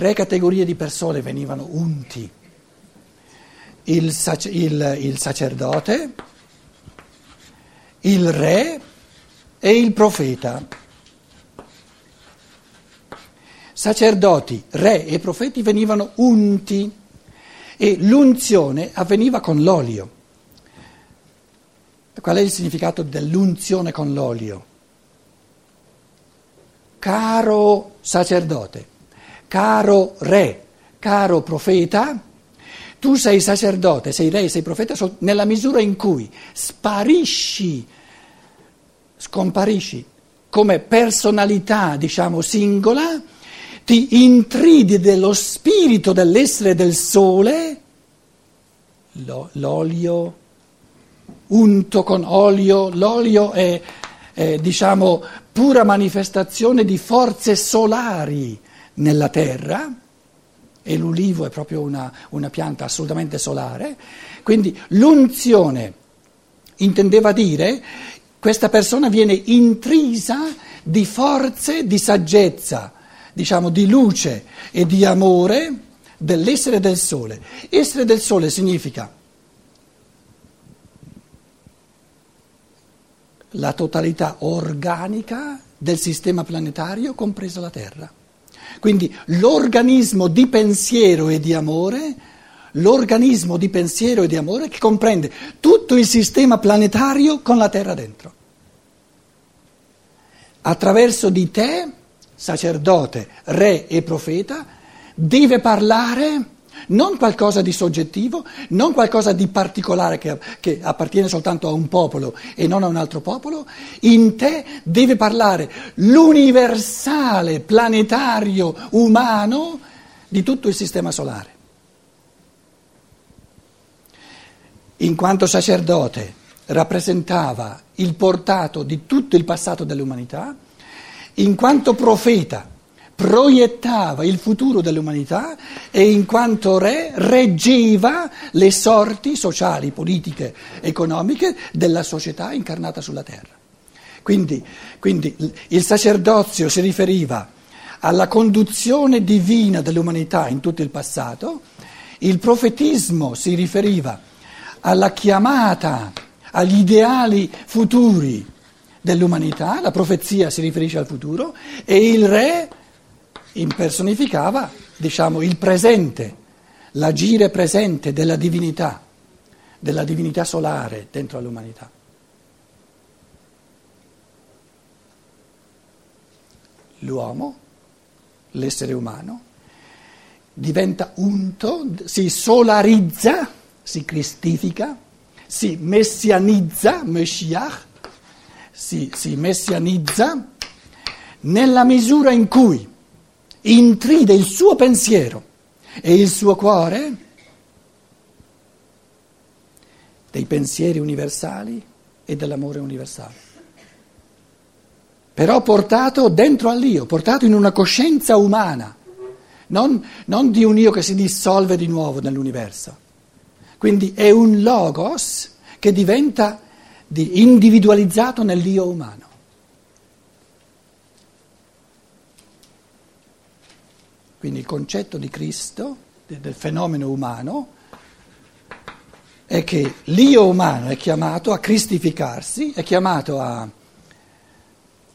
tre categorie di persone venivano unti. Il, sac- il, il sacerdote, il re e il profeta. Sacerdoti, re e profeti venivano unti e l'unzione avveniva con l'olio. Qual è il significato dell'unzione con l'olio? Caro sacerdote, caro re, caro profeta, tu sei sacerdote, sei re, sei profeta nella misura in cui sparisci, scomparisci come personalità, diciamo, singola, ti intridi dello spirito dell'essere del sole, l'olio unto con olio, l'olio è, è diciamo pura manifestazione di forze solari nella terra e l'ulivo è proprio una, una pianta assolutamente solare, quindi l'unzione intendeva dire questa persona viene intrisa di forze di saggezza, diciamo di luce e di amore dell'essere del sole. Essere del sole significa la totalità organica del sistema planetario, compresa la Terra. Quindi l'organismo di pensiero e di amore, l'organismo di pensiero e di amore che comprende tutto il sistema planetario con la Terra dentro. Attraverso di te, sacerdote, re e profeta, deve parlare non qualcosa di soggettivo, non qualcosa di particolare che, che, appartiene soltanto a un popolo e non a un altro popolo, in te deve parlare l'universale planetario umano di tutto il sistema solare. In quanto sacerdote rappresentava il portato di tutto il passato dell'umanità, in quanto profeta proiettava il futuro dell'umanità e in quanto re reggeva le sorti sociali, politiche, economiche della società incarnata sulla terra. Quindi, quindi il sacerdozio si riferiva alla conduzione divina dell'umanità in tutto il passato, il profetismo si riferiva alla chiamata, agli ideali futuri dell'umanità, la profezia si riferisce al futuro e il re impersonificava diciamo, il presente, l'agire presente della divinità, della divinità solare dentro all'umanità. L'uomo, l'essere umano, diventa unto, si solarizza, si cristifica, si messianizza, Meshiach, si, si messianizza nella misura in cui intride il suo pensiero e il suo cuore dei pensieri universali e dell'amore universale. Però portato dentro all'io, portato in una coscienza umana, non, non di un io che si dissolve di nuovo nell'universo. Quindi è un logos che diventa individualizzato nell'io umano. Quindi il concetto di Cristo, del fenomeno umano, è che l'io umano è chiamato a cristificarsi, è chiamato a,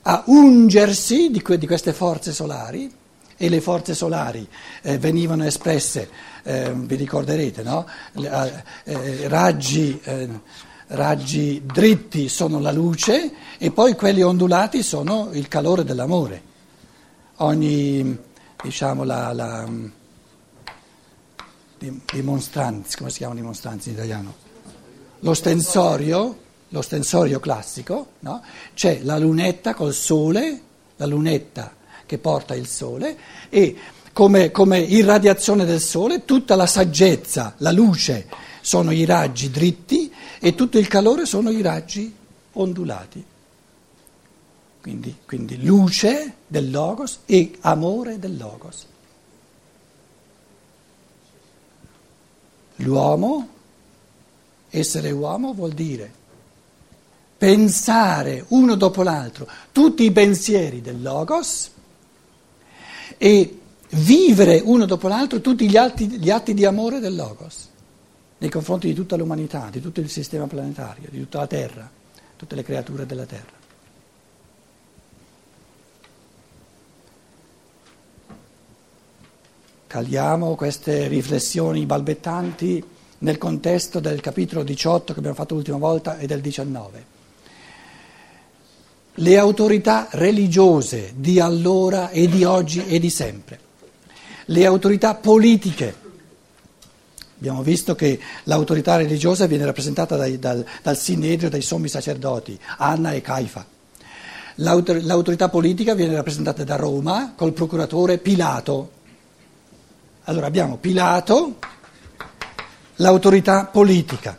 a ungersi di, que, di, queste forze solari e le forze solari eh, venivano espresse, eh, vi ricorderete, no? Eh, raggi, eh, raggi dritti sono la luce e poi quelli ondulati sono il calore dell'amore. Ogni diciamo, la, la dimostranza, come si chiama dimostranza in italiano? Lo stensorio, lo stensorio classico, no? c'è la lunetta col sole, la lunetta che porta il sole e come, come irradiazione del sole tutta la saggezza, la luce sono i raggi dritti e tutto il calore sono i raggi ondulati. Quindi, quindi luce del Logos e amore del Logos. L'uomo, essere uomo vuol dire pensare uno dopo l'altro tutti i pensieri del Logos e vivere uno dopo l'altro tutti gli atti, gli atti di amore del Logos nei confronti di tutta l'umanità, di tutto il sistema planetario, di tutta la Terra, tutte le creature della Terra. Caliamo queste riflessioni balbettanti nel contesto del capitolo 18 che abbiamo fatto l'ultima volta e del 19. Le autorità religiose di allora e di oggi e di sempre, le autorità politiche, abbiamo visto che l'autorità religiosa viene rappresentata dai, dal, dal Sinedrio, dai sommi sacerdoti, Anna e Caifa. L'autor, l'autorità politica viene rappresentata da Roma col procuratore Pilato. Allora abbiamo Pilato, l'autorità politica,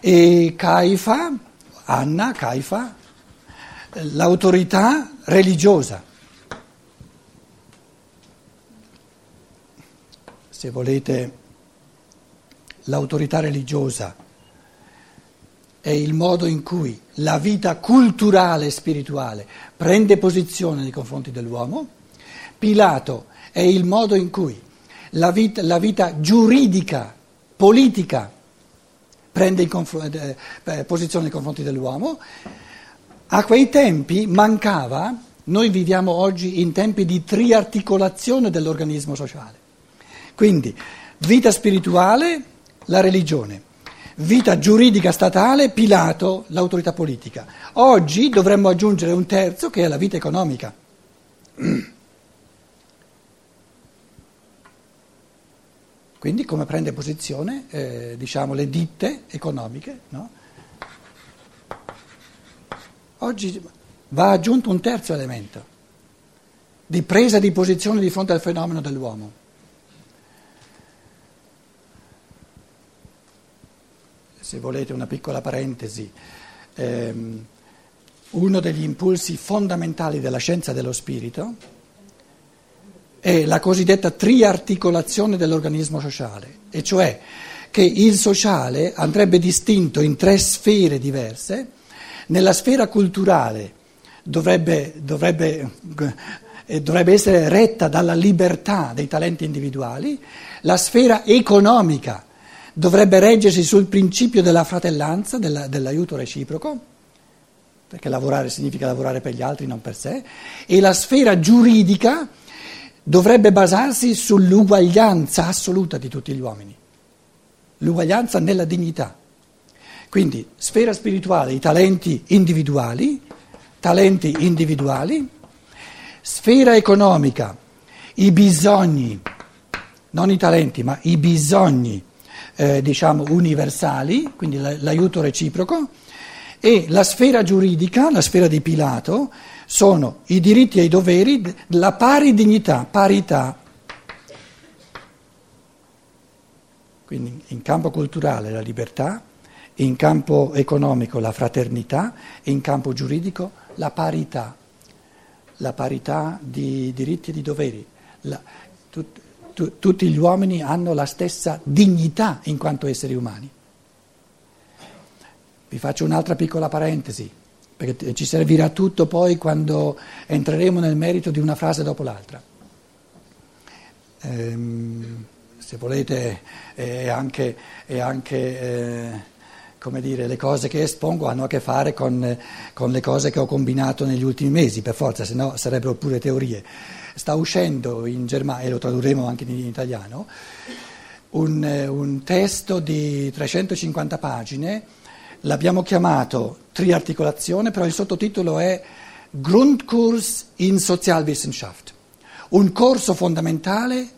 e Caifa, Anna, Caifa, l'autorità religiosa. Se volete, l'autorità religiosa è il modo in cui la vita culturale e spirituale prende posizione nei confronti dell'uomo, Pilato è il modo in cui la vita, la vita giuridica, politica, prende conf- eh, eh, posizione nei confronti dell'uomo. A quei tempi mancava, noi viviamo oggi in tempi di triarticolazione dell'organismo sociale. Quindi vita spirituale, la religione vita giuridica statale, Pilato, l'autorità politica. Oggi dovremmo aggiungere un terzo che è la vita economica. Quindi come prende posizione eh, diciamo, le ditte economiche? No? Oggi va aggiunto un terzo elemento di presa di posizione di fronte al fenomeno dell'uomo. se volete una piccola parentesi, ehm, uno degli impulsi fondamentali della scienza dello spirito è la cosiddetta triarticolazione dell'organismo sociale, e cioè che il sociale andrebbe distinto in tre sfere diverse, nella sfera culturale dovrebbe, dovrebbe, eh, dovrebbe essere retta dalla libertà dei talenti individuali, la sfera economica dovrebbe reggersi sul principio della fratellanza, della, dell'aiuto reciproco, perché lavorare significa lavorare per gli altri, non per sé, e la sfera giuridica dovrebbe basarsi sull'uguaglianza assoluta di tutti gli uomini, l'uguaglianza nella dignità. Quindi sfera spirituale, i talenti individuali, talenti individuali, sfera economica, i bisogni, non i talenti, ma i bisogni eh, diciamo, universali, quindi l'aiuto reciproco, e la sfera giuridica, la sfera di Pilato, sono i diritti e i doveri, la pari dignità, parità. Quindi in campo culturale la libertà, in campo economico la fraternità in campo giuridico la parità, la parità di diritti e di doveri. La, tut, tu, tutti gli uomini hanno la stessa dignità in quanto esseri umani. Vi faccio un'altra piccola parentesi, perché ci servirà tutto poi quando entreremo nel merito di una frase dopo l'altra. Ehm, se volete, è anche, è anche eh, come dire, le cose che espongo hanno a che fare con, con le cose che ho combinato negli ultimi mesi, per forza, se no sarebbero pure teorie sta uscendo in Germania, e lo tradurremo anche in italiano, un, eh, un testo di 350 pagine, l'abbiamo chiamato Triarticolazione, però il sottotitolo è Grundkurs in Sozialwissenschaft, un corso fondamentale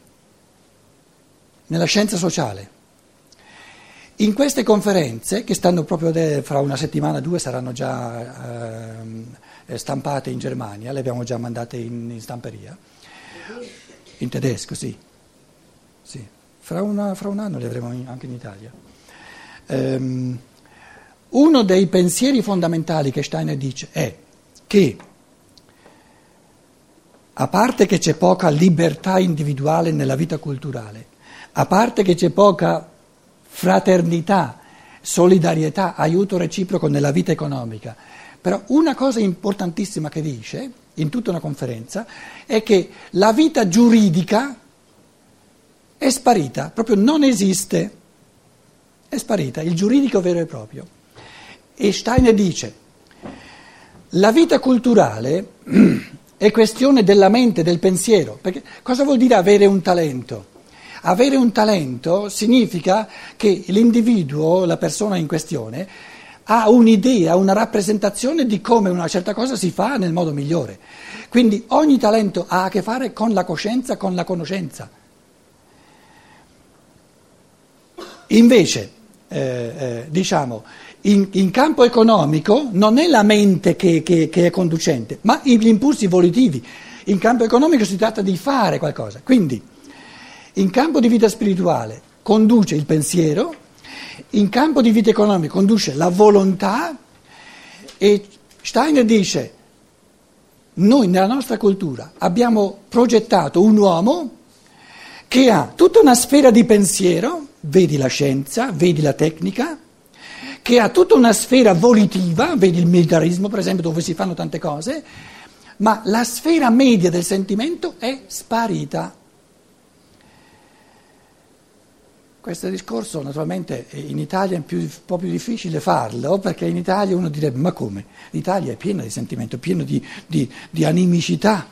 nella scienza sociale. In queste conferenze, che stanno proprio fra una settimana o due, saranno già eh, stampate in Germania, le abbiamo già mandate in, in stamperia, in tedesco, sì. sì. Fra, una, fra, un anno le avremo anche in Italia. Um, uno dei pensieri fondamentali che Steiner dice è che, a parte che c'è poca libertà individuale nella vita culturale, a parte che c'è poca fraternità, solidarietà, aiuto reciproco nella vita economica. Però una cosa importantissima che dice in tutta una conferenza è che la vita giuridica è sparita, proprio non esiste, è sparita, il giuridico vero e proprio. E Steiner dice, la vita culturale è questione della mente, del pensiero, perché cosa vuol dire avere un talento? Avere un talento significa che l'individuo, la persona in questione, ha un'idea, una rappresentazione di come una certa cosa si fa nel modo migliore. Quindi ogni talento ha a che fare con la coscienza, con la conoscenza. Invece, eh, eh, diciamo, in, in, campo economico non è la mente che, che, che è conducente, ma gli impulsi volitivi. In campo economico si tratta di fare qualcosa. Quindi, in campo di vita spirituale conduce il pensiero, in campo di vita economica conduce la volontà e Steiner dice, noi nella nostra cultura abbiamo progettato un uomo che ha tutta una sfera di pensiero, vedi la scienza, vedi la tecnica, che ha tutta una sfera volitiva, vedi il militarismo per esempio dove si fanno tante cose, ma la sfera media del sentimento è sparita. Questo discorso naturalmente in Italia è più, un po' più difficile farlo perché in Italia uno direbbe ma come? L'Italia è piena di sentimento, piena di, di, di animicità.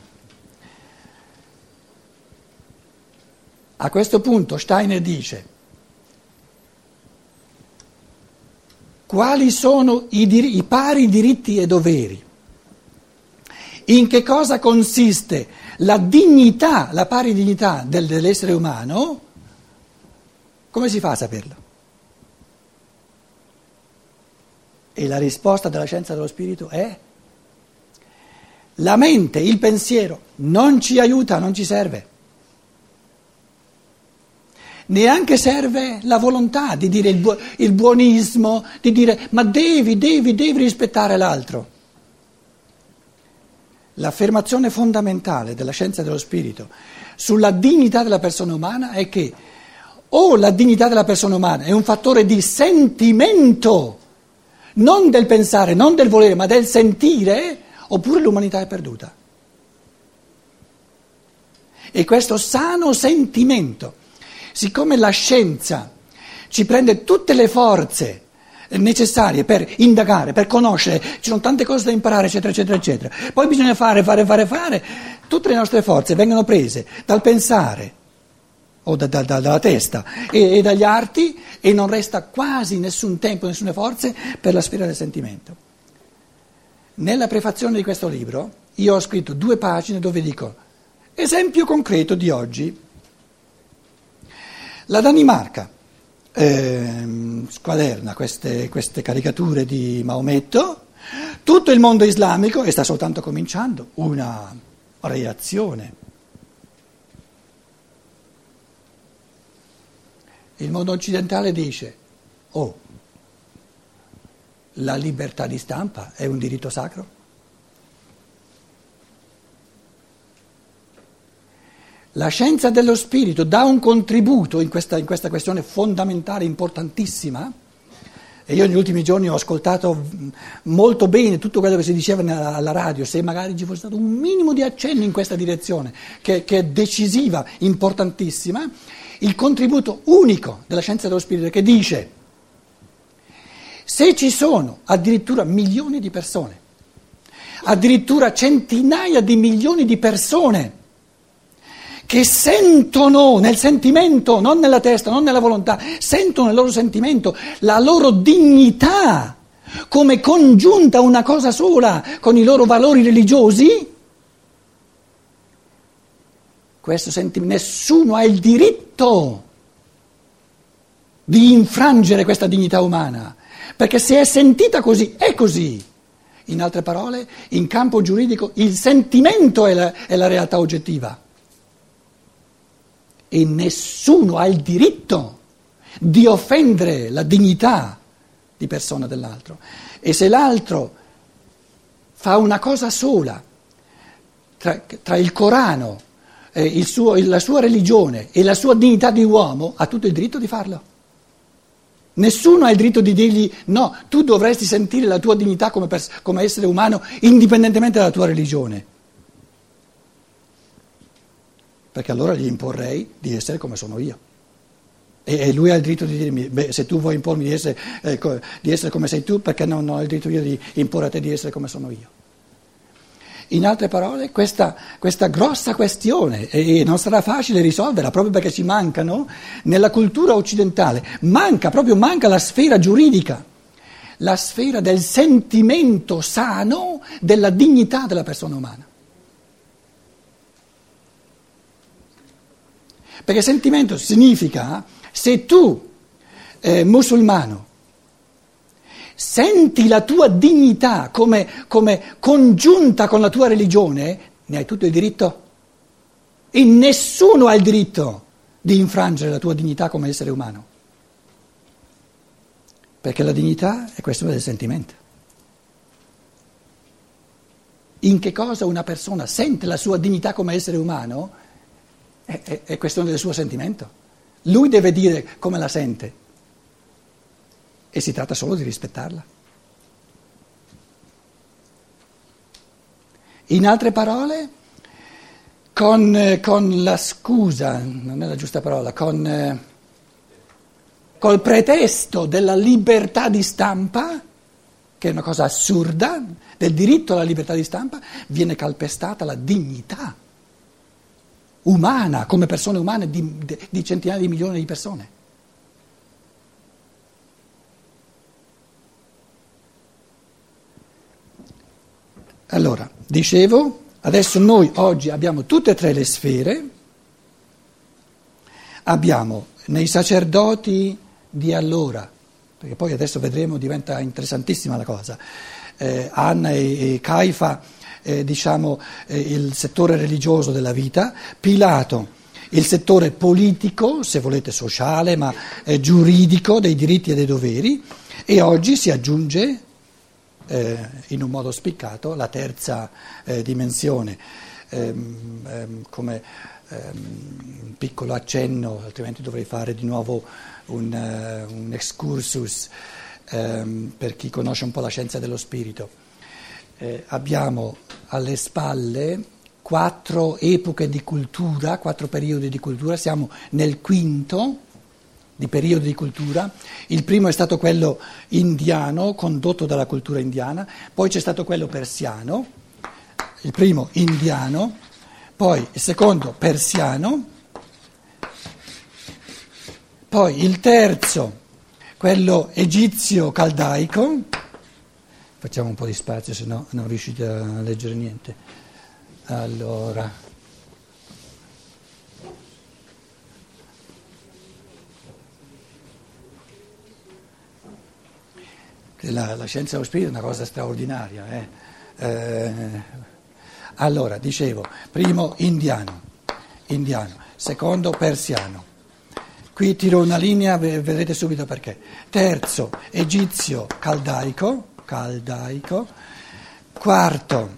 A questo punto Steiner dice quali sono i, dir- i pari diritti e doveri, in che cosa consiste la dignità, la pari dignità del, dell'essere umano, come si fa a saperlo? E la risposta della scienza dello spirito è la mente, il pensiero non ci aiuta, non ci serve. Neanche serve la volontà di dire il, bu- il buonismo, di dire ma devi, devi, devi rispettare l'altro. L'affermazione fondamentale della scienza dello spirito sulla dignità della persona umana è che o la dignità della persona umana è un fattore di sentimento, non del pensare, non del volere, ma del sentire, oppure l'umanità è perduta. E questo sano sentimento siccome la scienza ci prende tutte le forze necessarie per indagare, per conoscere, ci sono tante cose da imparare, eccetera, eccetera, eccetera. Poi bisogna fare, fare, fare, fare. Tutte le nostre forze vengono prese dal pensare o da, da, da, dalla testa e, e, dagli arti e non resta quasi nessun tempo, nessune forze per la sfera del sentimento. Nella prefazione di questo libro io ho scritto due pagine dove dico esempio concreto di oggi. La Danimarca eh, squaderna queste, queste caricature di Maometto, tutto il mondo islamico, e sta soltanto cominciando, una reazione. Il mondo occidentale dice, oh, la libertà di stampa è un diritto sacro? La scienza dello spirito dà un contributo in questa, in questa, questione fondamentale, importantissima, e io negli ultimi giorni ho ascoltato molto bene tutto quello che si diceva alla radio, se magari ci fosse stato un minimo di accenno in questa direzione, che, che è decisiva, importantissima, il contributo unico della scienza dello spirito che dice, se ci sono addirittura milioni di persone, addirittura centinaia di milioni di persone, che sentono nel sentimento, non nella testa, non nella volontà, sentono nel loro sentimento la loro dignità come congiunta una cosa sola con i loro valori religiosi, questo sentimento, nessuno ha il diritto di infrangere questa dignità umana, perché se è sentita così, è così. In altre parole, in campo giuridico il sentimento è la, è la realtà oggettiva e nessuno ha il diritto di offendere la dignità di persona dell'altro. E se l'altro fa una cosa sola tra, tra il Corano, eh, il suo, la sua religione e la sua dignità di uomo, ha tutto il diritto di farlo. Nessuno ha il diritto di dirgli no, tu dovresti sentire la tua dignità come, pers- come essere umano indipendentemente dalla tua religione. Perché allora gli imporrei di essere come sono io. E, lui ha il diritto di dirmi, beh, se tu vuoi impormi di essere, eh, di essere come sei tu, perché non ho il diritto io di imporre a te di essere come sono io? In altre parole, questa, questa grossa questione, e non sarà facile risolverla proprio perché ci mancano, nella cultura occidentale, manca, proprio manca la sfera giuridica, la sfera del sentimento sano della dignità della persona umana. Perché sentimento significa se tu, eh, musulmano, senti la tua dignità come, come congiunta con la tua religione, ne hai tutto il diritto. E nessuno ha il diritto di infrangere la tua dignità come essere umano. Perché la dignità è questione del sentimento. In che cosa una persona sente la sua dignità come essere umano è, è, è questione del suo sentimento. Lui deve dire come la sente e si tratta solo di rispettarla. In altre parole, con, con, la scusa, non è la giusta parola, con, col pretesto della libertà di stampa, che è una cosa assurda, del diritto alla libertà di stampa, viene calpestata la dignità umana, come persone umane di, di centinaia di milioni di persone. Allora, dicevo, adesso noi oggi abbiamo tutte e tre le sfere, abbiamo nei sacerdoti di allora, perché poi adesso vedremo, diventa interessantissima la cosa, eh, Anna e, e Caifa eh, diciamo, eh, il settore religioso della vita, Pilato il settore politico, se volete sociale, ma eh, giuridico dei diritti e dei doveri e oggi si aggiunge eh, in un modo spiccato la terza eh, dimensione. Ehm, ehm, come ehm, piccolo accenno, altrimenti dovrei fare di nuovo un, uh, un excursus per chi conosce un po' la scienza dello spirito eh, abbiamo alle spalle quattro epoche di cultura, quattro periodi di cultura, siamo nel quinto di periodo di cultura. Il primo è stato quello indiano, condotto dalla cultura indiana, poi c'è stato quello persiano, il primo indiano, poi il secondo persiano, poi il terzo quello egizio-caldaico, Facciamo un po' di spazio, se no non riuscite a leggere niente. Allora. La, la scienza dello spirito è una cosa straordinaria. Eh? Eh, allora, dicevo, primo indiano, indiano, secondo persiano. Qui tiro una linea, vedrete subito perché. Terzo, egizio caldaico caldaico. Quarto,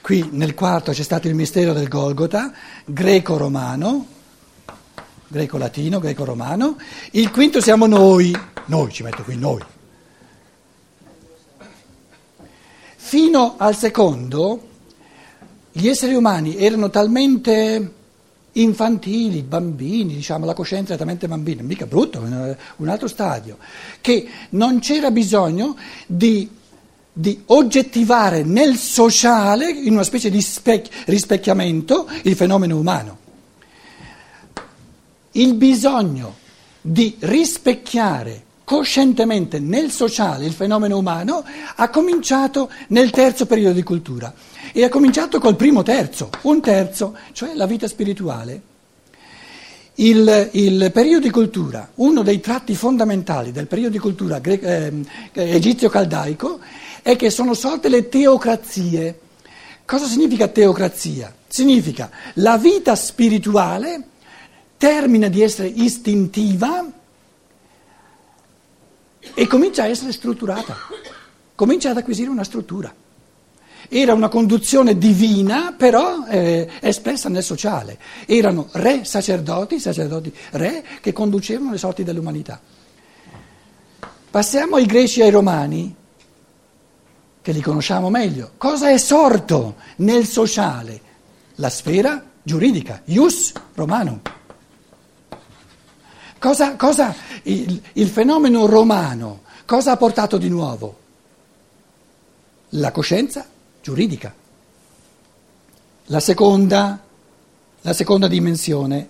qui nel quarto c'è stato il mistero del Golgota, greco-romano, greco-latino, greco-romano. Il quinto siamo noi, noi ci metto qui noi. Fino al secondo gli esseri umani erano talmente infantili, bambini, diciamo, la coscienza è talmente bambina, mica brutto, un altro stadio, che non c'era bisogno di, di oggettivare nel sociale, in una specie di spec- rispecchiamento, il fenomeno umano. Il bisogno di rispecchiare coscientemente nel sociale il fenomeno umano ha cominciato nel terzo periodo di cultura. E ha cominciato col primo terzo, un terzo, cioè la vita spirituale. Il, il periodo di cultura, uno dei tratti fondamentali del periodo di cultura gre- eh, egizio-caldaico è che sono sorte le teocrazie. Cosa significa teocrazia? Significa la vita spirituale termina di essere istintiva e comincia a essere strutturata, comincia ad acquisire una struttura. Era una conduzione divina, però eh, espressa nel sociale. Erano re sacerdoti, sacerdoti re, che conducevano le sorti dell'umanità. Passiamo ai greci e ai romani, che li conosciamo meglio. Cosa è sorto nel sociale? La sfera giuridica, ius romanum. Cosa, cosa il, il fenomeno romano, cosa ha portato di nuovo? La coscienza giuridica. La seconda, la seconda dimensione.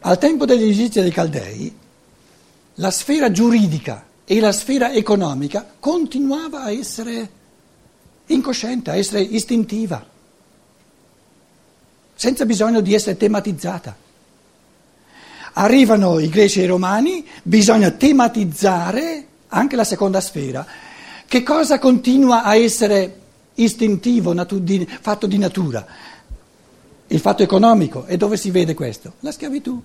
Al tempo degli egizi e dei caldei, la sfera giuridica e la sfera economica continuava a essere incosciente, a essere istintiva, senza bisogno di essere tematizzata. Arrivano i greci e i romani, bisogna tematizzare anche la seconda sfera. Che cosa continua a essere istintivo, natu- di, fatto di natura? Il fatto economico. E dove si vede questo? La schiavitù.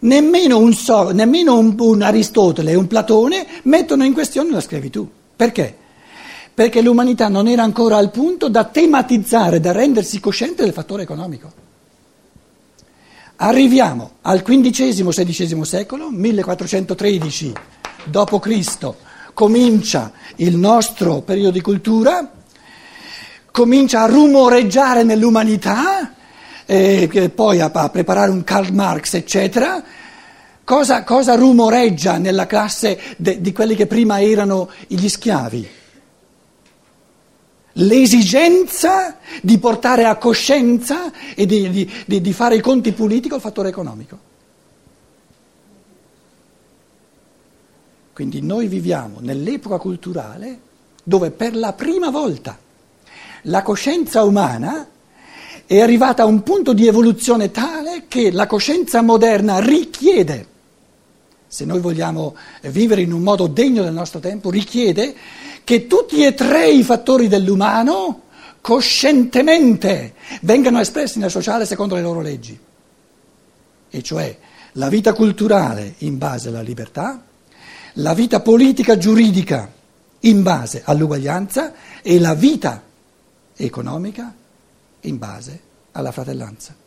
Nemmeno un, so, nemmeno un, un Aristotele e un Platone mettono in questione la schiavitù. Perché? Perché l'umanità non era ancora al punto da tematizzare, da rendersi cosciente del fattore economico. Arriviamo al XV-XVI secolo, 1413 d.C., comincia il nostro periodo di cultura, comincia a rumoreggiare nell'umanità, eh, poi a, a, preparare un Karl Marx, eccetera. Cosa, cosa rumoreggia nella classe de, di quelli che prima erano gli schiavi? L'esigenza di portare a coscienza e di, di, di, di fare i conti puliti col fattore economico. Quindi noi viviamo nell'epoca culturale dove per la prima volta la coscienza umana è arrivata a un punto di evoluzione tale che la coscienza moderna richiede, se noi vogliamo vivere in un modo degno del nostro tempo, richiede che tutti e tre i fattori dell'umano coscientemente vengano espressi nel sociale secondo le loro leggi, e cioè la vita culturale in base alla libertà, la vita politica giuridica in base all'uguaglianza e la vita economica in base alla fratellanza.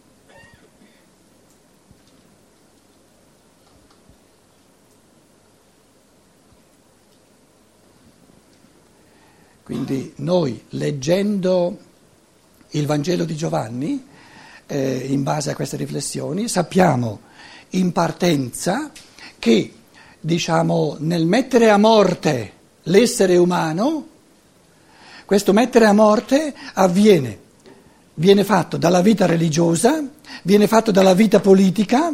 Quindi noi leggendo il Vangelo di Giovanni, eh, in base a queste riflessioni, sappiamo in partenza che, diciamo, nel mettere a morte l'essere umano, questo mettere a morte avviene, viene fatto dalla vita religiosa, viene fatto dalla vita politica,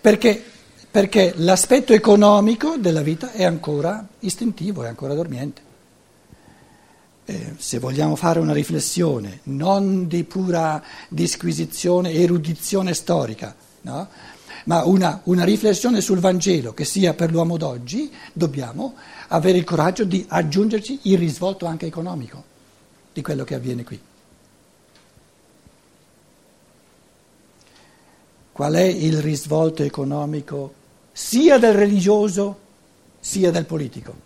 perché, perché l'aspetto economico della vita è ancora istintivo, è ancora dormiente eh, se vogliamo fare una riflessione non di pura disquisizione, erudizione storica, no? ma una, una, riflessione sul Vangelo che sia per l'uomo d'oggi, dobbiamo avere il coraggio di aggiungerci il risvolto anche economico di quello che avviene qui. Qual è il risvolto economico sia del religioso sia del politico?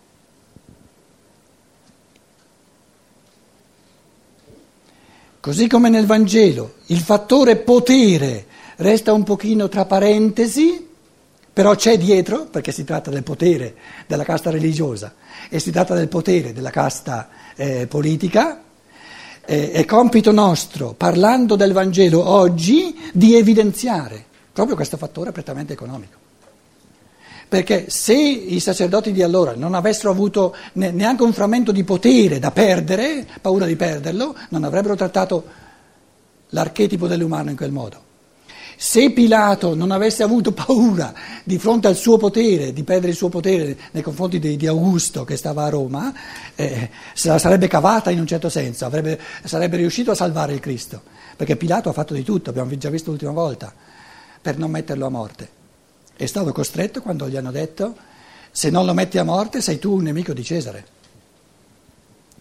Così come nel Vangelo il fattore potere resta un pochino tra parentesi, però c'è dietro, perché si tratta del potere della casta religiosa e si tratta del potere della casta eh, politica, eh, è compito nostro, parlando del Vangelo oggi, di evidenziare proprio questo fattore prettamente economico. Perché se i sacerdoti di allora non avessero avuto neanche un frammento di potere da perdere, paura di perderlo, non avrebbero trattato l'archetipo dell'umano in quel modo. Se Pilato non avesse avuto paura di fronte al suo potere, di perdere il suo potere nei confronti di, di Augusto che stava a Roma, eh, se la sarebbe cavata in un certo senso, avrebbe, sarebbe riuscito a salvare il Cristo, perché Pilato ha fatto di tutto, abbiamo già visto l'ultima volta, per non metterlo a morte. È stato costretto quando gli hanno detto se non lo metti a morte sei tu un nemico di Cesare.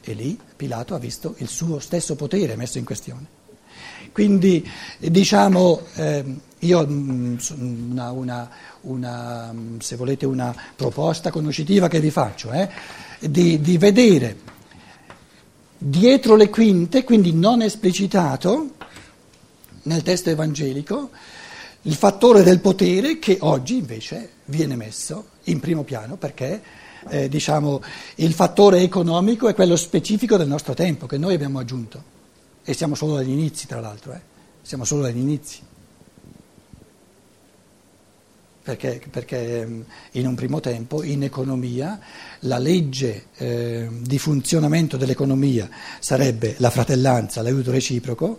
E lì Pilato ha visto il suo stesso potere messo in questione. Quindi diciamo, eh, io mm, una, una, una, se volete una proposta conoscitiva che vi faccio, eh, di, di vedere dietro le quinte, quindi non esplicitato nel testo evangelico, il fattore del potere che oggi invece viene messo in primo piano perché eh, diciamo, il fattore economico è quello specifico del nostro tempo che noi abbiamo aggiunto. E siamo solo agli inizi, tra l'altro, eh? siamo solo agli inizi. Perché, perché, mm, in un primo tempo in economia la legge eh, di funzionamento dell'economia sarebbe la fratellanza, l'aiuto reciproco,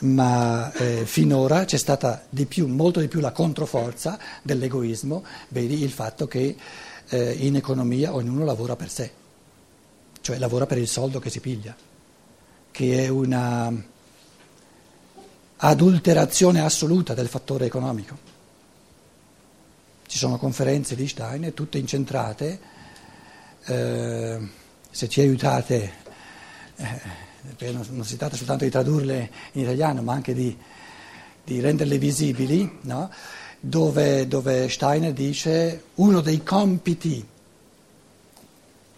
ma eh, finora c'è stata di più, molto di più la controforza dell'egoismo, vedi il fatto che eh, in economia ognuno lavora per sé, cioè lavora per il soldo che si piglia, che è una adulterazione assoluta del fattore economico. Ci sono conferenze di Stein tutte incentrate, eh, se ci aiutate, eh, non, non, si tratta soltanto di tradurle in italiano, ma anche di, di renderle visibili, no? dove, dove Steiner dice uno dei compiti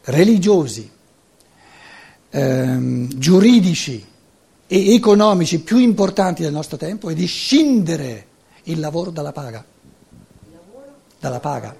religiosi, ehm, giuridici e economici più importanti del nostro tempo è di scindere il lavoro dalla paga dalla paga.